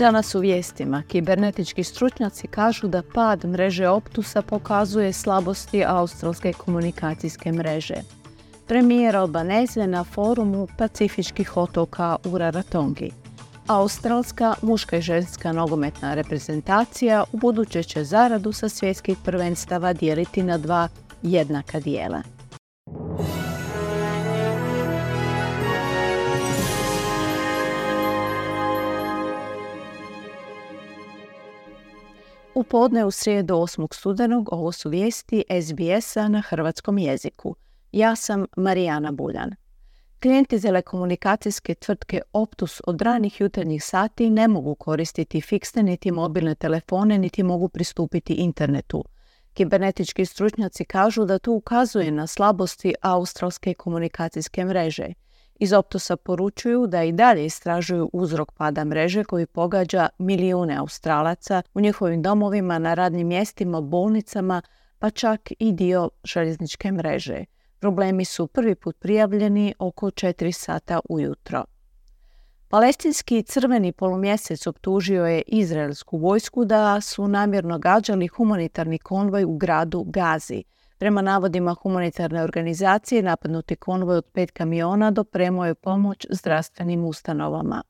Danas u vijestima kibernetički stručnjaci kažu da pad mreže Optusa pokazuje slabosti australske komunikacijske mreže. Premijer Albaneze na forumu Pacifičkih otoka u Raratongi. Australska muška i ženska nogometna reprezentacija u buduće će zaradu sa svjetskih prvenstava dijeliti na dva jednaka dijela. U podne u srijedu 8. studenog ovo su vijesti SBS-a na hrvatskom jeziku. Ja sam Marijana Buljan. Klijenti telekomunikacijske tvrtke Optus od ranih jutarnjih sati ne mogu koristiti fiksne niti mobilne telefone niti mogu pristupiti internetu. Kibernetički stručnjaci kažu da to ukazuje na slabosti australske komunikacijske mreže – iz Optusa poručuju da i dalje istražuju uzrok pada mreže koji pogađa milijune Australaca u njihovim domovima, na radnim mjestima, bolnicama, pa čak i dio željezničke mreže. Problemi su prvi put prijavljeni oko 4 sata ujutro. Palestinski crveni polumjesec optužio je izraelsku vojsku da su namjerno gađali humanitarni konvoj u gradu Gazi – Prema navodima humanitarne organizacije, napadnuti konvoj od pet kamiona dopremao je pomoć zdravstvenim ustanovama.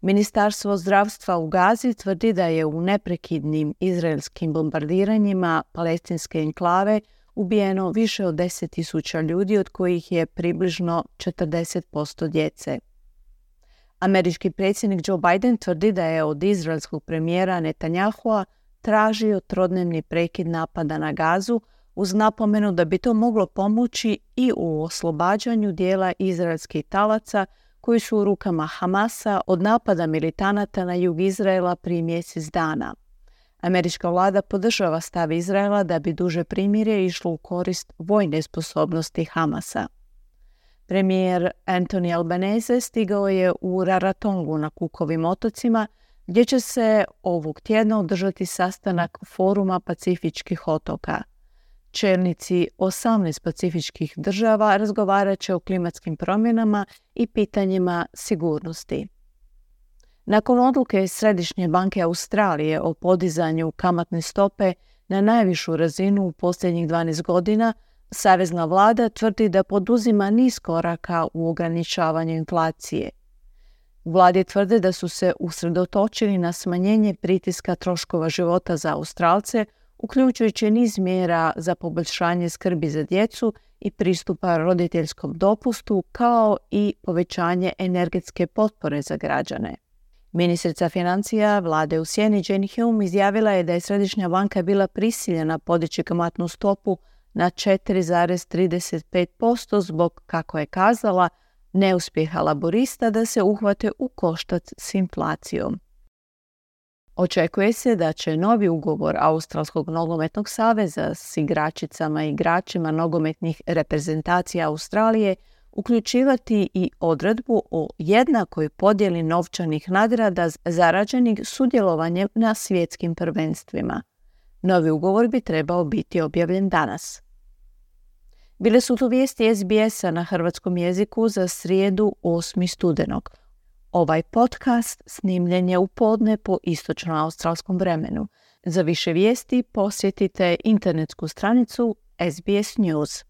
Ministarstvo zdravstva u Gazi tvrdi da je u neprekidnim izraelskim bombardiranjima palestinske enklave ubijeno više od 10.000 ljudi, od kojih je približno 40% djece. Američki predsjednik Joe Biden tvrdi da je od izraelskog premijera Netanyahua tražio trodnevni prekid napada na Gazu, uz napomenu da bi to moglo pomoći i u oslobađanju dijela izraelskih talaca koji su u rukama Hamasa od napada militanata na jug Izraela prije mjesec dana. Američka vlada podržava stav Izraela da bi duže primirje išlo u korist vojne sposobnosti Hamasa. Premijer Anthony Albanese stigao je u Raratongu na Kukovim otocima gdje će se ovog tjedna održati sastanak foruma Pacifičkih otoka – Čelnici 18 pacifičkih država razgovarat će o klimatskim promjenama i pitanjima sigurnosti. Nakon odluke Središnje banke Australije o podizanju kamatne stope na najvišu razinu u posljednjih 12 godina, Savezna vlada tvrdi da poduzima niz koraka u ograničavanju inflacije. U vladi tvrde da su se usredotočili na smanjenje pritiska troškova života za Australce uključujući niz mjera za poboljšanje skrbi za djecu i pristupa roditeljskom dopustu, kao i povećanje energetske potpore za građane. Ministrica financija vlade u Sjeni Jane Hume izjavila je da je Središnja banka bila prisiljena podići kamatnu stopu na 4,35% zbog, kako je kazala, neuspjeha laborista da se uhvate u koštac s inflacijom. Očekuje se da će novi ugovor Australskog nogometnog saveza s igračicama i igračima nogometnih reprezentacija Australije uključivati i odredbu o jednakoj podjeli novčanih nagrada zarađenih sudjelovanjem na svjetskim prvenstvima. Novi ugovor bi trebao biti objavljen danas. Bile su tu vijesti SBS-a na hrvatskom jeziku za srijedu 8. studenog. Ovaj podcast snimljen je u podne po istočno-australskom vremenu. Za više vijesti posjetite internetsku stranicu SBS News.